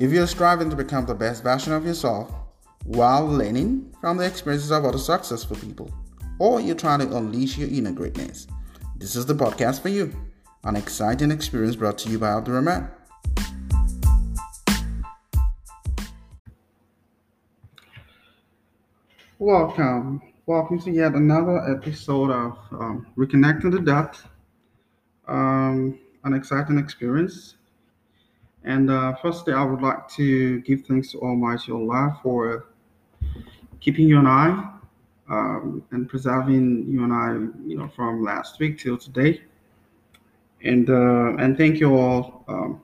If you're striving to become the best version of yourself while learning from the experiences of other successful people, or you're trying to unleash your inner greatness, this is the podcast for you. An exciting experience brought to you by Abdurrahman. Welcome. Welcome to yet another episode of um, Reconnecting the Dots. Um, an exciting experience. And uh, firstly, I would like to give thanks to Almighty Allah for keeping you and I um, and preserving you and I, you know, from last week till today. And uh, and thank you all um,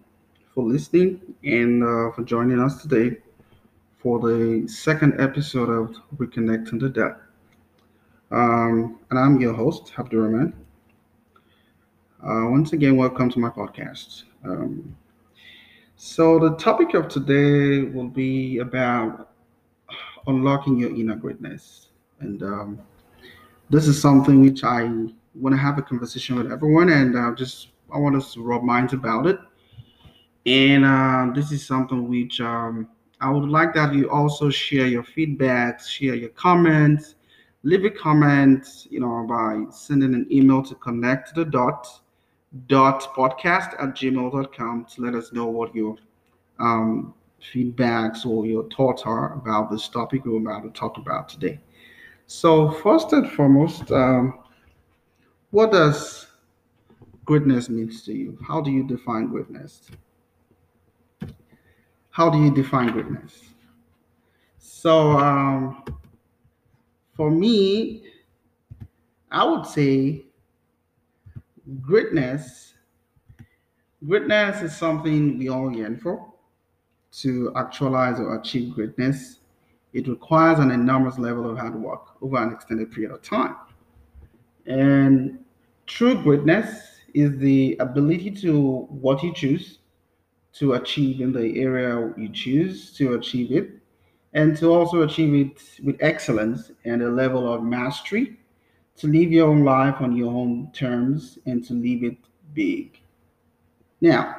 for listening and uh, for joining us today for the second episode of Reconnecting the Dead. Um, and I'm your host, Abdurrahman. Uh, once again, welcome to my podcast. Um, so, the topic of today will be about unlocking your inner greatness. And um, this is something which I want to have a conversation with everyone, and uh, just I want us to rub minds about it. And uh, this is something which um, I would like that you also share your feedback, share your comments, leave a comment, you know, by sending an email to connect the dot dot podcast at gmail.com to let us know what your um, feedbacks or your thoughts are about this topic we're about to talk about today. So, first and foremost, um, what does greatness means to you? How do you define greatness? How do you define greatness? So, um, for me, I would say greatness greatness is something we all yearn for to actualize or achieve greatness it requires an enormous level of hard work over an extended period of time. And true greatness is the ability to what you choose to achieve in the area you choose to achieve it and to also achieve it with excellence and a level of mastery to live your own life on your own terms and to live it big. Now,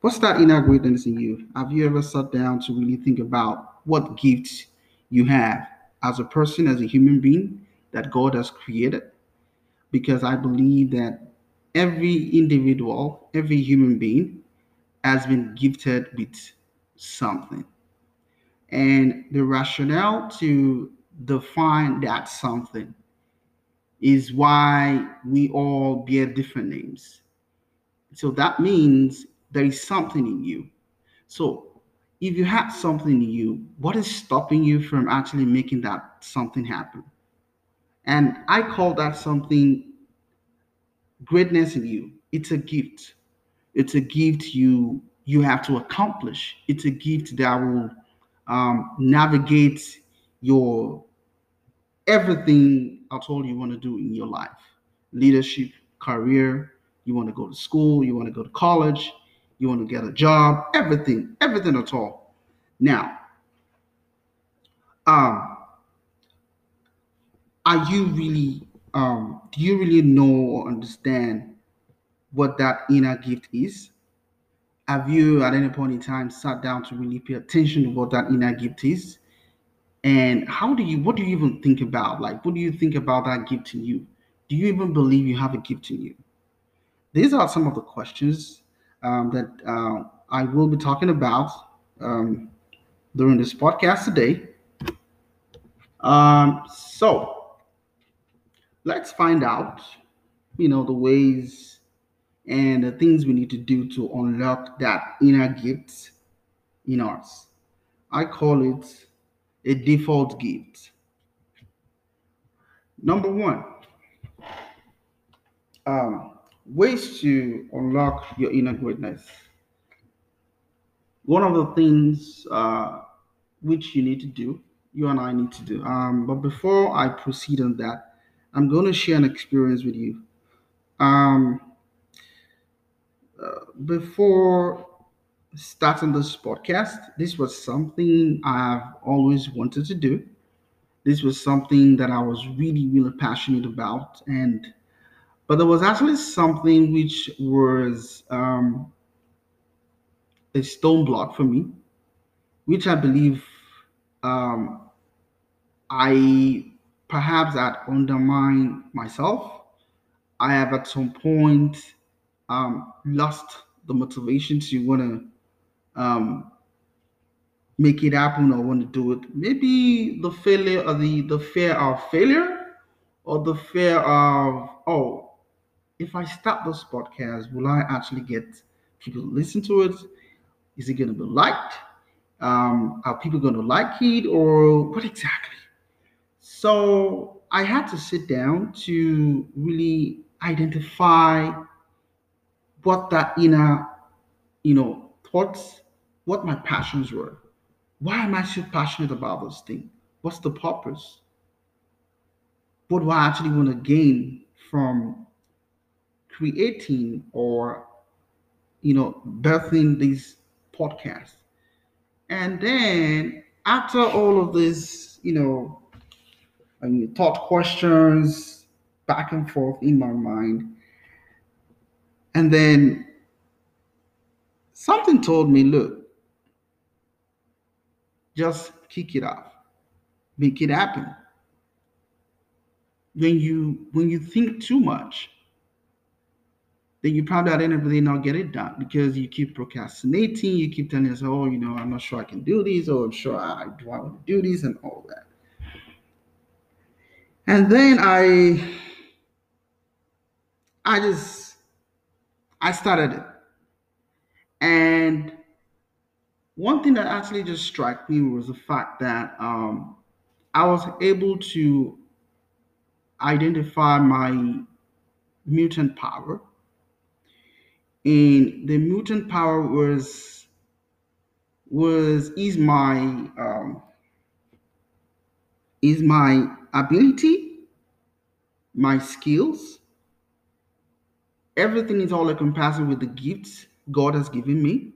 what's that inner greatness in you? Have you ever sat down to really think about what gifts you have as a person, as a human being that God has created? Because I believe that every individual, every human being has been gifted with something. And the rationale to define that something is why we all bear different names. So that means there is something in you. So if you have something in you, what is stopping you from actually making that something happen? And I call that something greatness in you. It's a gift. It's a gift you you have to accomplish. It's a gift that will um, navigate your everything I told you want to do in your life leadership, career, you want to go to school, you want to go to college, you want to get a job, everything, everything at all. Now, um, are you really, um, do you really know or understand what that inner gift is? Have you at any point in time sat down to really pay attention to what that inner gift is? And how do you, what do you even think about? Like, what do you think about that gift in you? Do you even believe you have a gift in you? These are some of the questions um, that uh, I will be talking about um, during this podcast today. Um, so let's find out, you know, the ways and the things we need to do to unlock that inner gift in us. I call it a default gift. Number one, um, ways to unlock your inner greatness. One of the things uh, which you need to do, you and I need to do. Um, but before I proceed on that, I'm going to share an experience with you. Um, uh, before starting this podcast, this was something I've always wanted to do. This was something that I was really, really passionate about. And, but there was actually something which was um, a stone block for me, which I believe um, I perhaps had undermined myself. I have at some point um, lost the motivation to want to um, make it happen or want to do it. Maybe the failure or the, the fear of failure or the fear of, oh, if I start this podcast, will I actually get people to listen to it? Is it going to be liked? Um, are people going to like it or what exactly? So I had to sit down to really identify what that inner, you know, thoughts, what my passions were. Why am I so passionate about this thing? What's the purpose? What do I actually want to gain from creating or, you know, birthing these podcasts? And then after all of this, you know, I mean, thought questions back and forth in my mind, and then something told me, look, just kick it off, make it happen. When you when you think too much, then you probably at the end of the day not get it done because you keep procrastinating. You keep telling yourself, "Oh, you know, I'm not sure I can do this," or "I'm sure I do want to do this," and all that. And then I, I just, I started it, and one thing that actually just struck me was the fact that um, I was able to identify my mutant power. And the mutant power was was is my um, is my ability, my skills. Everything is all encompassing with the gifts God has given me.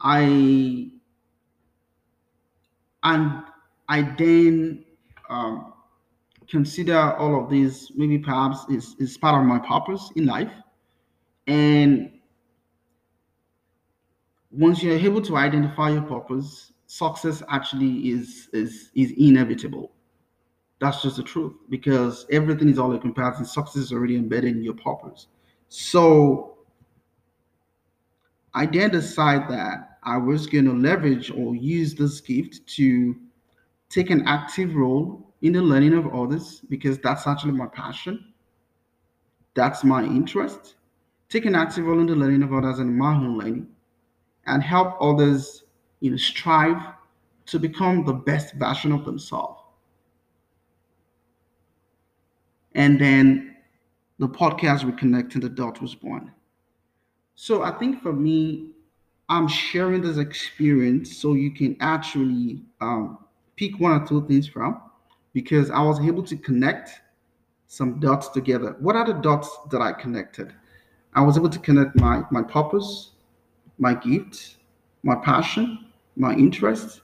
I and I then um, consider all of this maybe perhaps is, is part of my purpose in life. And once you're able to identify your purpose, success actually is is is inevitable. That's just the truth because everything is all encompassing. Success is already embedded in your purpose. So I then decide that I was going to leverage or use this gift to take an active role in the learning of others because that's actually my passion. That's my interest. Take an active role in the learning of others and my own learning and help others you know, strive to become the best version of themselves. And then the podcast Reconnecting the Dot was born. So I think for me, I'm sharing this experience so you can actually um, pick one or two things from because I was able to connect some dots together. What are the dots that I connected? I was able to connect my my purpose, my gift, my passion, my interest,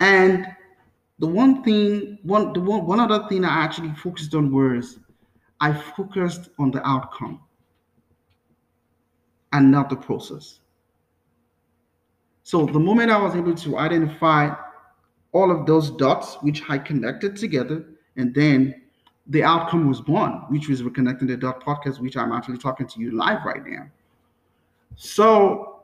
and the one thing, one the one, one other thing I actually focused on was I focused on the outcome and not the process. So the moment I was able to identify all of those dots which I connected together, and then the outcome was born, which was reconnecting the dot podcast, which I'm actually talking to you live right now. So,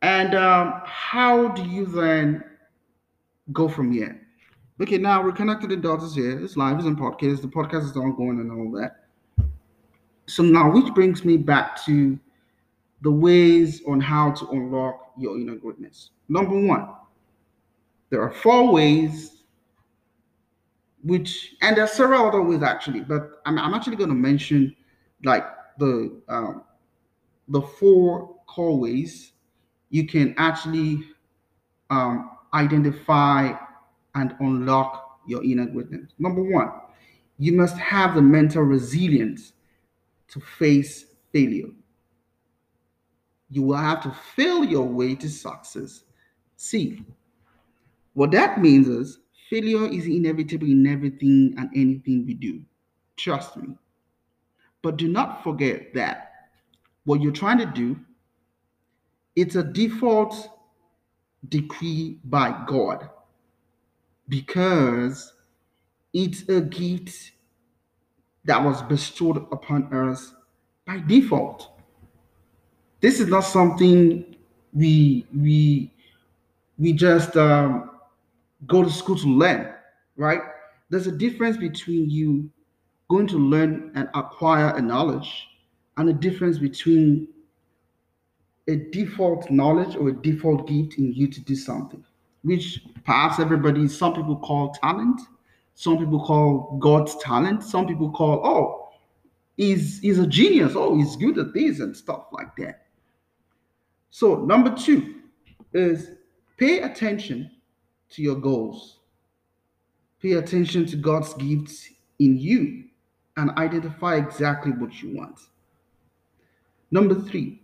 and um, how do you then go from here? Okay, now we're connected the dots is here. It's live, it's in podcast. The podcast is ongoing and all that. So now, which brings me back to the ways on how to unlock your inner greatness. Number one, there are four ways, which, and there are several other ways actually, but I'm, I'm actually going to mention like the um, the four core ways you can actually um, identify and unlock your inner greatness. Number one, you must have the mental resilience to face failure. You will have to fail your way to success. See, what that means is failure is inevitable in everything and anything we do. Trust me. But do not forget that what you're trying to do, it's a default decree by God because it's a gift that was bestowed upon us by default. This is not something we we we just um, go to school to learn, right? There's a difference between you going to learn and acquire a knowledge and a difference between a default knowledge or a default gift in you to do something, which perhaps everybody, some people call talent, some people call God's talent, some people call, oh, he's, he's a genius, oh, he's good at this and stuff like that. So, number two is pay attention to your goals. Pay attention to God's gifts in you and identify exactly what you want. Number three,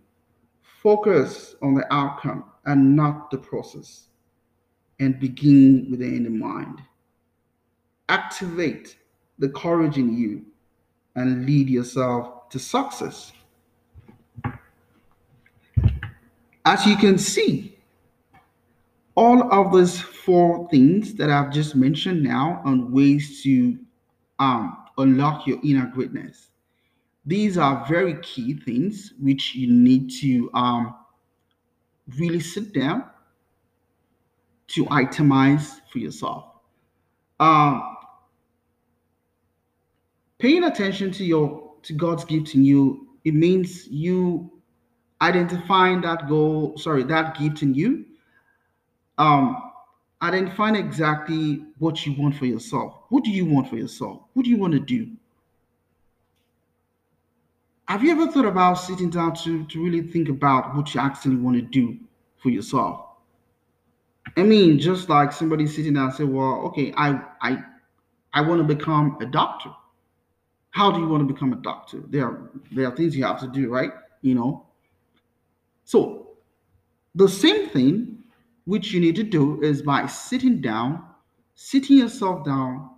focus on the outcome and not the process, and begin with the end in mind. Activate the courage in you and lead yourself to success. As you can see, all of these four things that I've just mentioned now on ways to um, unlock your inner greatness. These are very key things which you need to um, really sit down to itemize for yourself. Um, paying attention to your to God's gift in you, it means you identifying that goal, sorry, that gift in you, um, identifying exactly what you want for yourself. What do you want for yourself? What do you want to do? Have you ever thought about sitting down to, to really think about what you actually want to do for yourself? I mean, just like somebody sitting down and say, well, okay, I I I want to become a doctor. How do you want to become a doctor? There are there are things you have to do, right? You know. So the same thing which you need to do is by sitting down, sitting yourself down,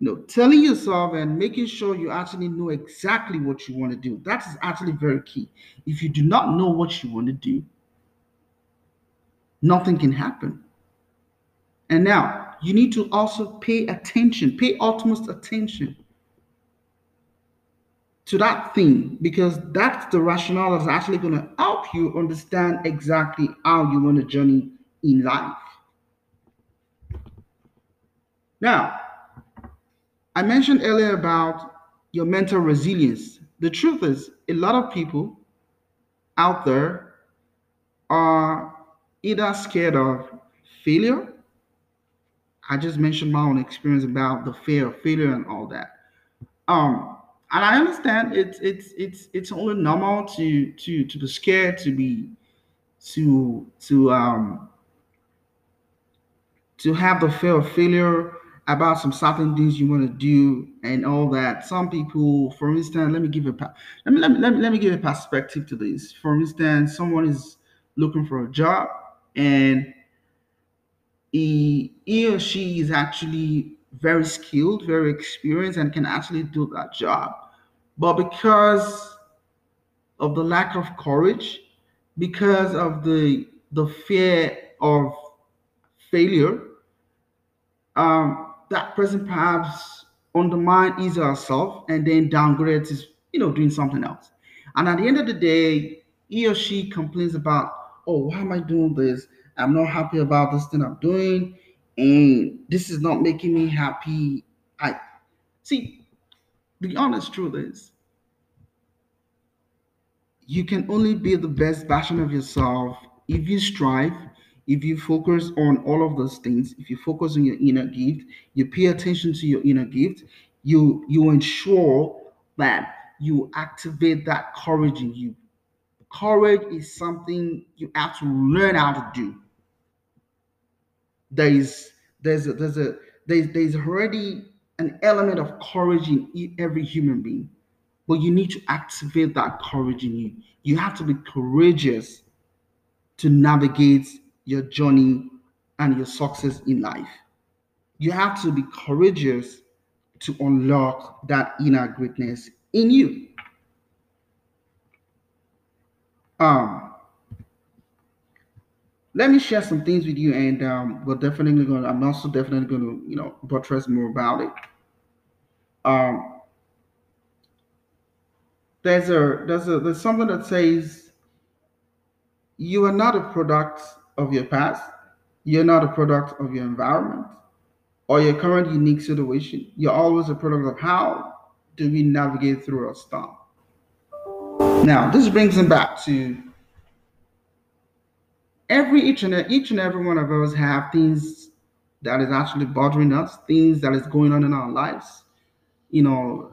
you know, telling yourself and making sure you actually know exactly what you want to do. That is actually very key. If you do not know what you want to do, nothing can happen. And now you need to also pay attention, pay utmost attention to that thing because that's the rationale that's actually going to help you understand exactly how you want to journey in life. Now, I mentioned earlier about your mental resilience. The truth is, a lot of people out there are either scared of failure. I just mentioned my own experience about the fear of failure and all that. Um, and I understand it's it's it's it's only normal to to to be scared to be to to um to have the fear of failure about some certain things you want to do and all that. Some people, for instance, let me give a let me, let me let me let me give a perspective to this. For instance, someone is looking for a job and he, he or she is actually very skilled, very experienced, and can actually do that job. But because of the lack of courage, because of the the fear of failure, um, that person perhaps undermines his or herself and then downgrades his, you know, doing something else. And at the end of the day, he or she complains about, oh, why am I doing this? I'm not happy about this thing I'm doing, and this is not making me happy. I see the honest truth is you can only be the best version of yourself if you strive if you focus on all of those things if you focus on your inner gift you pay attention to your inner gift you you ensure that you activate that courage in you. Courage is something you have to learn how to do. There is there's a, there's a there's, there's already an element of courage in every human being, but you need to activate that courage in you. You have to be courageous to navigate your journey and your success in life. You have to be courageous to unlock that inner greatness in you. Um, let me share some things with you, and um, we're definitely going. I'm also definitely going to, you know, buttress more about it. Um, there's a there's a there's something that says you are not a product of your past. You're not a product of your environment or your current unique situation. You're always a product of how do we navigate through our storm. Now, this brings me back to every each and each and every one of us have things that is actually bothering us, things that is going on in our lives. You know,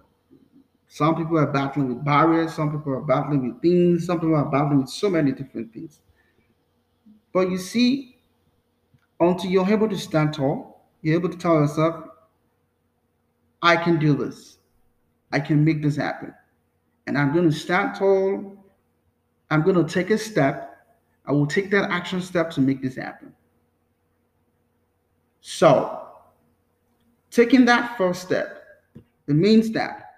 some people are battling with barriers, some people are battling with things, some people are battling with so many different things. But you see, until you're able to stand tall, you're able to tell yourself, I can do this. I can make this happen. And I'm going to stand tall. I'm going to take a step. I will take that action step to make this happen. So, taking that first step, it means that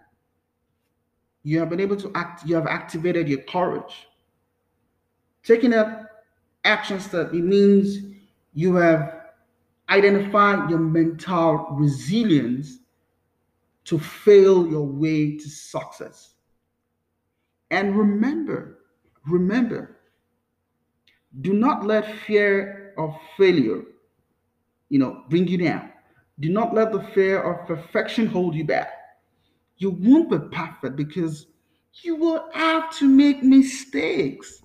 you have been able to act, you have activated your courage. Taking that action step, it means you have identified your mental resilience to fail your way to success. And remember, remember, do not let fear of failure, you know, bring you down. Do not let the fear of perfection hold you back. You won't be perfect because you will have to make mistakes.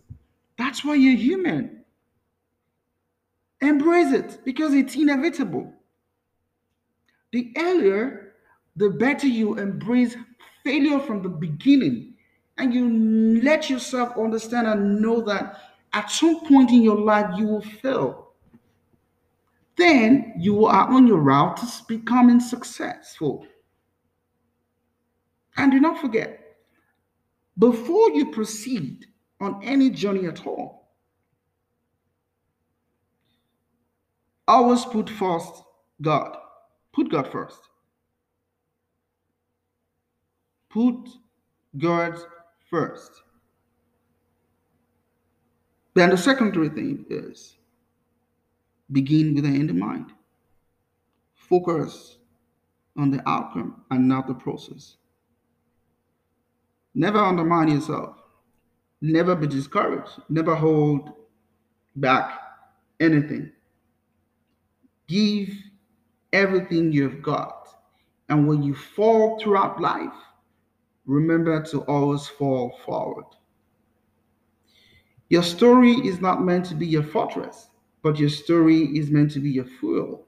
That's why you're human. Embrace it because it's inevitable. The earlier, the better you embrace failure from the beginning and you let yourself understand and know that at some point in your life you will fail. Then you are on your route to becoming successful. And do not forget, before you proceed on any journey at all, Always put first God. Put God first. Put God first. Then the secondary thing is begin with the end in mind. Focus on the outcome and not the process. Never undermine yourself. Never be discouraged. Never hold back anything. Give everything you've got. And when you fall throughout life, remember to always fall forward. Your story is not meant to be your fortress, but your story is meant to be your fuel.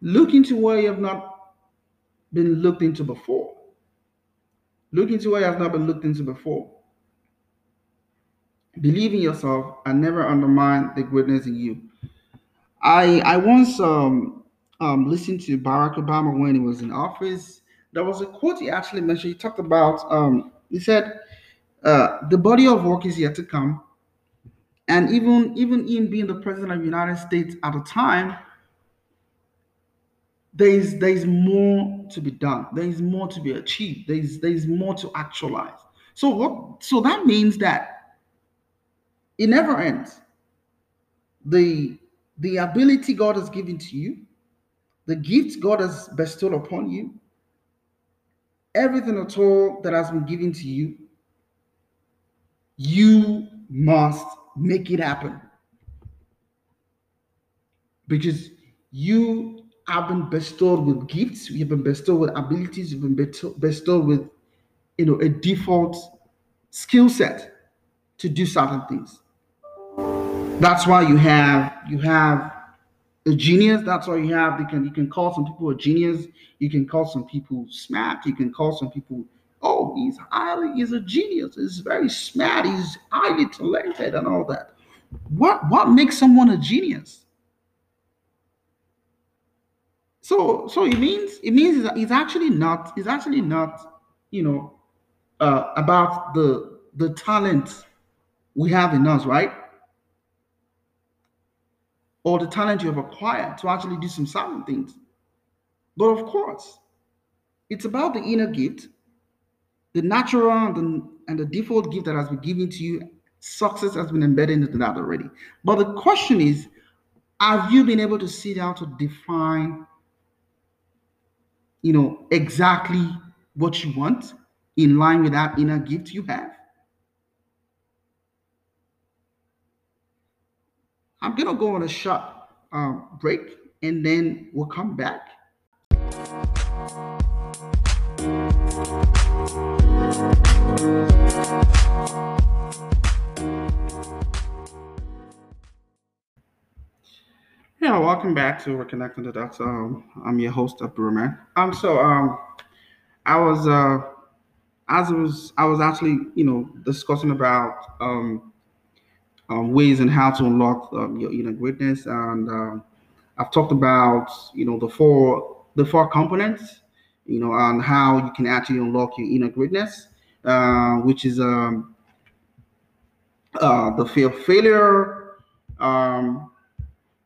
Look into where you have not been looked into before. Look into what have not been looked into before. Believe in yourself and never undermine the greatness in you. I I once um, um, listened to Barack Obama when he was in office. There was a quote he actually mentioned. He talked about um, he said uh, the body of work is yet to come, and even even in being the president of the United States at the time, there is there is more to be done. There is more to be achieved. There is there is more to actualize. So what? So that means that it never ends. The the ability God has given to you, the gifts God has bestowed upon you, everything at all that has been given to you, you must make it happen. Because you have been bestowed with gifts, you've been bestowed with abilities, you've been bestowed with you know a default skill set to do certain things. That's why you have you have a genius. That's why you have you can you can call some people a genius. You can call some people smart. You can call some people oh he's highly he's a genius. He's very smart. He's highly talented and all that. What what makes someone a genius? So so it means it means it's actually not it's actually not you know uh, about the the talent we have in us, right? or the talent you have acquired to actually do some certain things. But of course, it's about the inner gift the natural and the, and the default gift that has been given to you, success has been embedded into that already. But the question is, have you been able to sit down to define, you know, exactly what you want in line with that inner gift you have? I'm gonna go on a short um, break and then we'll come back. Yeah, welcome back to Reconnecting the Dots. Um, I'm your host, Abdurrahman. Um, so um, I was uh, as I was I was actually you know discussing about um, um ways and how to unlock um, your inner greatness, and um, I've talked about you know the four the four components, you know, and how you can actually unlock your inner greatness, uh, which is um, uh, the fear of failure. Um,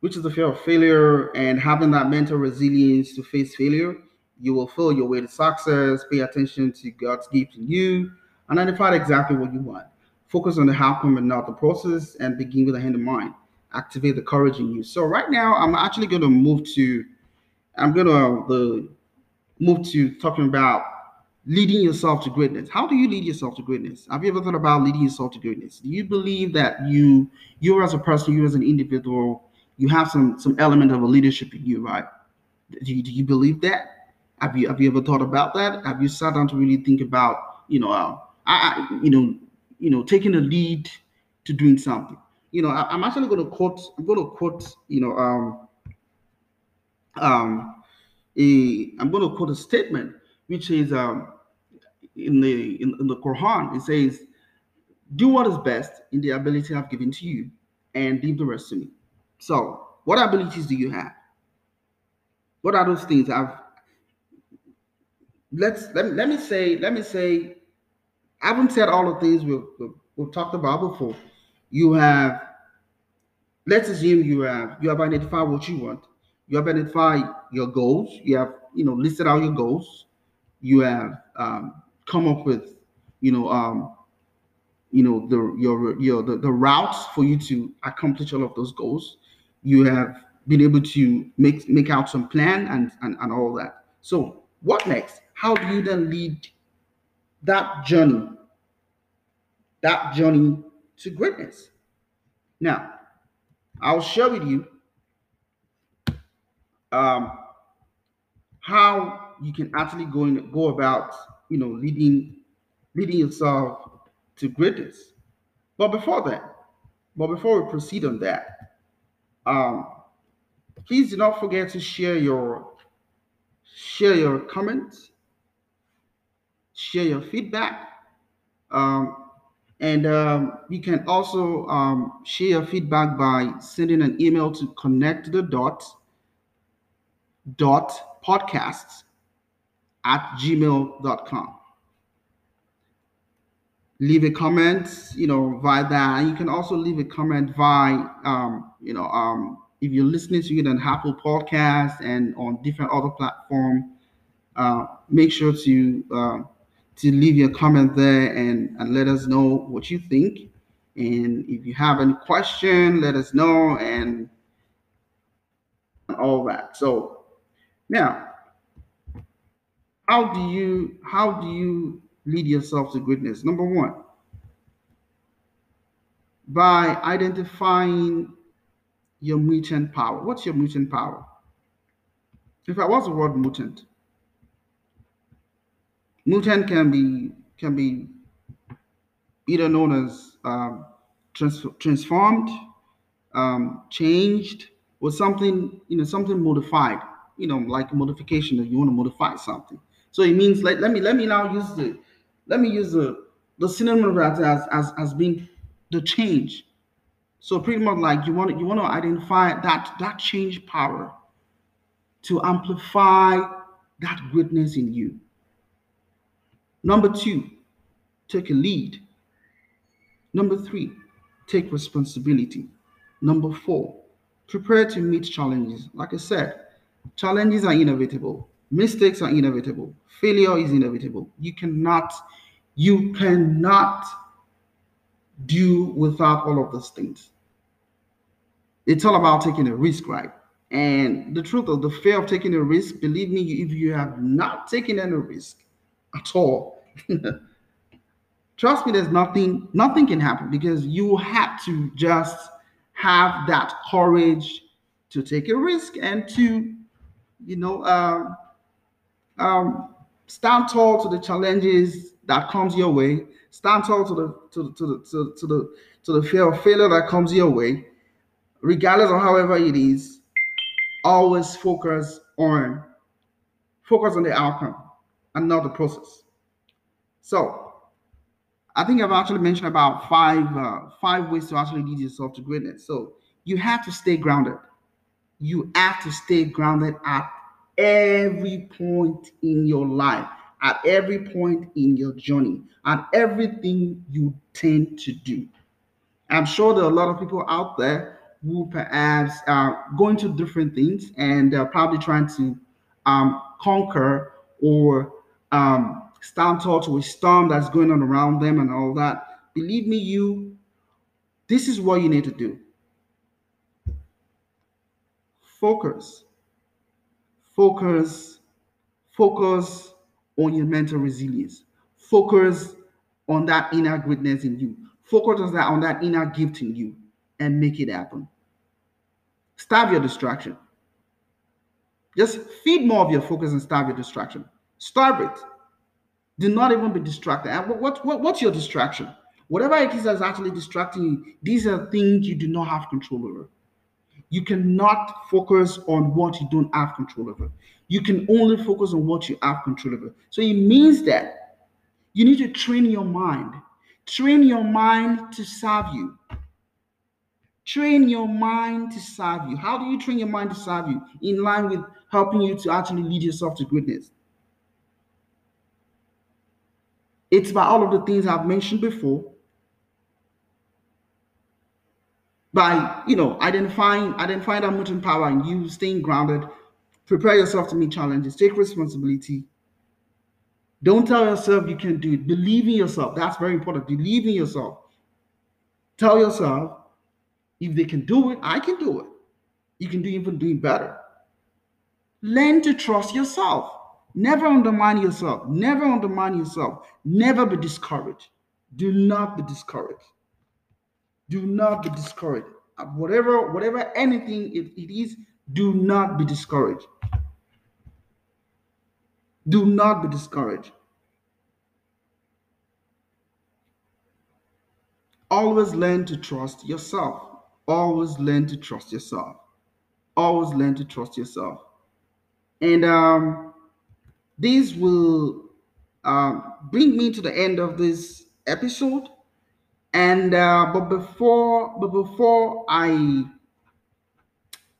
which is the fear of failure and having that mental resilience to face failure. You will feel your way to success, pay attention to God's gift in you, and identify exactly what you want. Focus on the outcome and not the process, and begin with the hand in mind. Activate the courage in you. So right now, I'm actually going to move to, I'm going to the move to talking about leading yourself to greatness. How do you lead yourself to greatness? Have you ever thought about leading yourself to greatness? Do you believe that you, you as a person, you as an individual, you have some some element of a leadership in you, right? Do you, do you believe that? Have you have you ever thought about that? Have you sat down to really think about you know uh, I, you know you know taking a lead to doing something? You know I, am actually going to quote I'm going to quote you know um um a I'm going to quote a statement which is um in the in, in the Quran it says do what is best in the ability I've given to you and leave the rest to me. So, what abilities do you have? What are those things? I've let's let me, let me say let me say I haven't said all the things we've, we've, we've talked about before. You have let's assume you have you have identified what you want. You have identified your goals. You have you know listed out your goals. You have um, come up with you know um, you know the your your the, the routes for you to accomplish all of those goals you have been able to make make out some plan and, and and all that. So what next? How do you then lead that journey? That journey to greatness. Now i'll share with you um, how you can actually go and go about you know leading leading yourself to greatness. But before that but before we proceed on that um, please do not forget to share your share your comments, share your feedback, um, and um, you can also um, share your feedback by sending an email to connect the dot dot podcasts at gmail.com leave a comment, you know, via that. And you can also leave a comment via, um, you know, um, if you're listening to it on Apple Podcast and on different other platform, uh, make sure to uh, to leave your comment there and, and let us know what you think. And if you have any question, let us know and all that. So now, how do you how do you lead yourself to greatness? Number one, by identifying your mutant power. What's your mutant power? If I was the word mutant? Mutant can be can be either known as um, trans- transformed, um, changed, or something you know something modified. You know, like modification. that you want to modify something, so it means like let me let me now use the let me use the the synonym that as as as being the change. So pretty much like you want you want to identify that that change power to amplify that greatness in you. Number two, take a lead. Number three, take responsibility. Number four, prepare to meet challenges. Like I said, challenges are inevitable. Mistakes are inevitable. Failure is inevitable. You cannot You cannot do without all of those things. It's all about taking a risk, right? And the truth of the fear of taking a risk, believe me, if you have not taken any risk at all, trust me, there's nothing, nothing can happen because you have to just have that courage to take a risk and to, you know, um, um, stand tall to the challenges that comes your way. Stand tall to the to to the to, to the to the fear of failure that comes your way, regardless of however it is always focus on focus on the outcome and not the process. So I think I've actually mentioned about five uh, five ways to actually lead yourself to greatness. So you have to stay grounded. You have to stay grounded at every point in your life, at every point in your journey, at everything you tend to do. I'm sure there are a lot of people out there who perhaps are going to different things and they're probably trying to um, conquer or um, stand tall to a storm that's going on around them and all that. Believe me, you, this is what you need to do. Focus. Focus. Focus on your mental resilience. Focus on that inner greatness in you. Focus on that, on that inner gift in you and make it happen. Starve your distraction. Just feed more of your focus and starve your distraction. Starve it. Do not even be distracted. And what, what, what's your distraction? Whatever it is that's actually distracting you, these are things you do not have control over. You cannot focus on what you don't have control over. You can only focus on what you have control over. So it means that you need to train your mind. Train your mind to serve you. Train your mind to serve you. How do you train your mind to serve you? In line with helping you to actually lead yourself to greatness. It's by all of the things I've mentioned before. By you know identifying identifying that mutant power in you, staying grounded, prepare yourself to meet challenges, take responsibility. Don't tell yourself you can do it. Believe in yourself. That's very important. Believe in yourself. Tell yourself if they can do it, I can do it. You can do even doing better. Learn to trust yourself. Never undermine yourself. Never undermine yourself. Never be discouraged. Do not be discouraged. Do not be discouraged. Whatever, whatever anything it, it is, do not be discouraged. Do not be discouraged. Always learn to trust yourself always learn to trust yourself. Always learn to trust yourself. And um, this will um, bring me to the end of this episode. And uh, but before but before I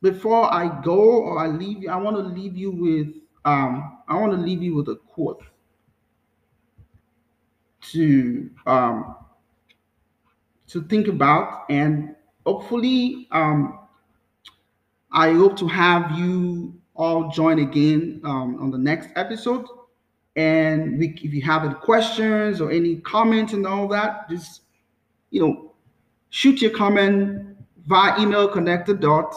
before I go or I leave you, I want to leave you with um, I want to leave you with a quote to um, to think about and hopefully, um, I hope to have you all join again um, on the next episode. And we, if you have any questions or any comments and all that, just you know, shoot your comment via email connected dot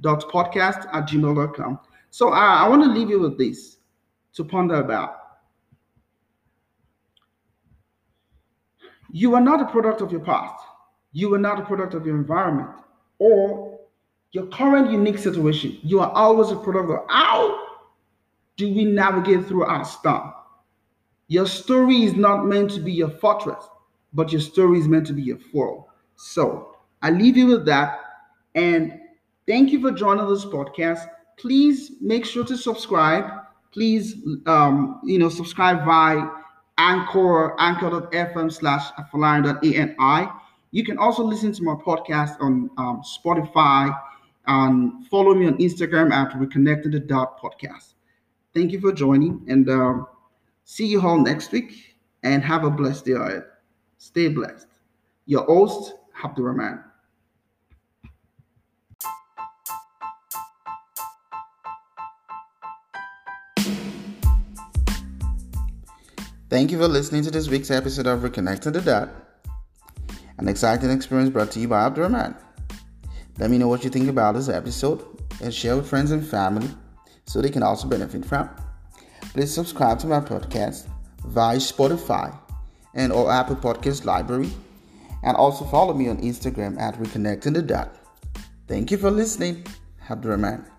dot podcast at gmail.com. So I, I want to leave you with this to ponder about. You are not a product of your past. You are not a product of your environment or your current unique situation. You are always a product of how do we navigate through our storm. Your story is not meant to be your fortress, but your story is meant to be a foil. So I leave you with that. And thank you for joining this podcast. Please make sure to subscribe. Please, um, you know, subscribe via anchor, anchor.fm slash afalarian.ani you can also listen to my podcast on um, Spotify and follow me on Instagram at reconnected dot podcast. Thank you for joining and um, see you all next week and have a blessed day ahead. Stay blessed. Your host, Abdurrahman. Thank you for listening to this week's episode of Reconnecting the Dot, an exciting experience brought to you by Abdurrahman. Let me know what you think about this episode and share with friends and family so they can also benefit from. Please subscribe to my podcast via Spotify and or Apple Podcast Library and also follow me on Instagram at Reconnecting the Dot. Thank you for listening. Abdurrahman.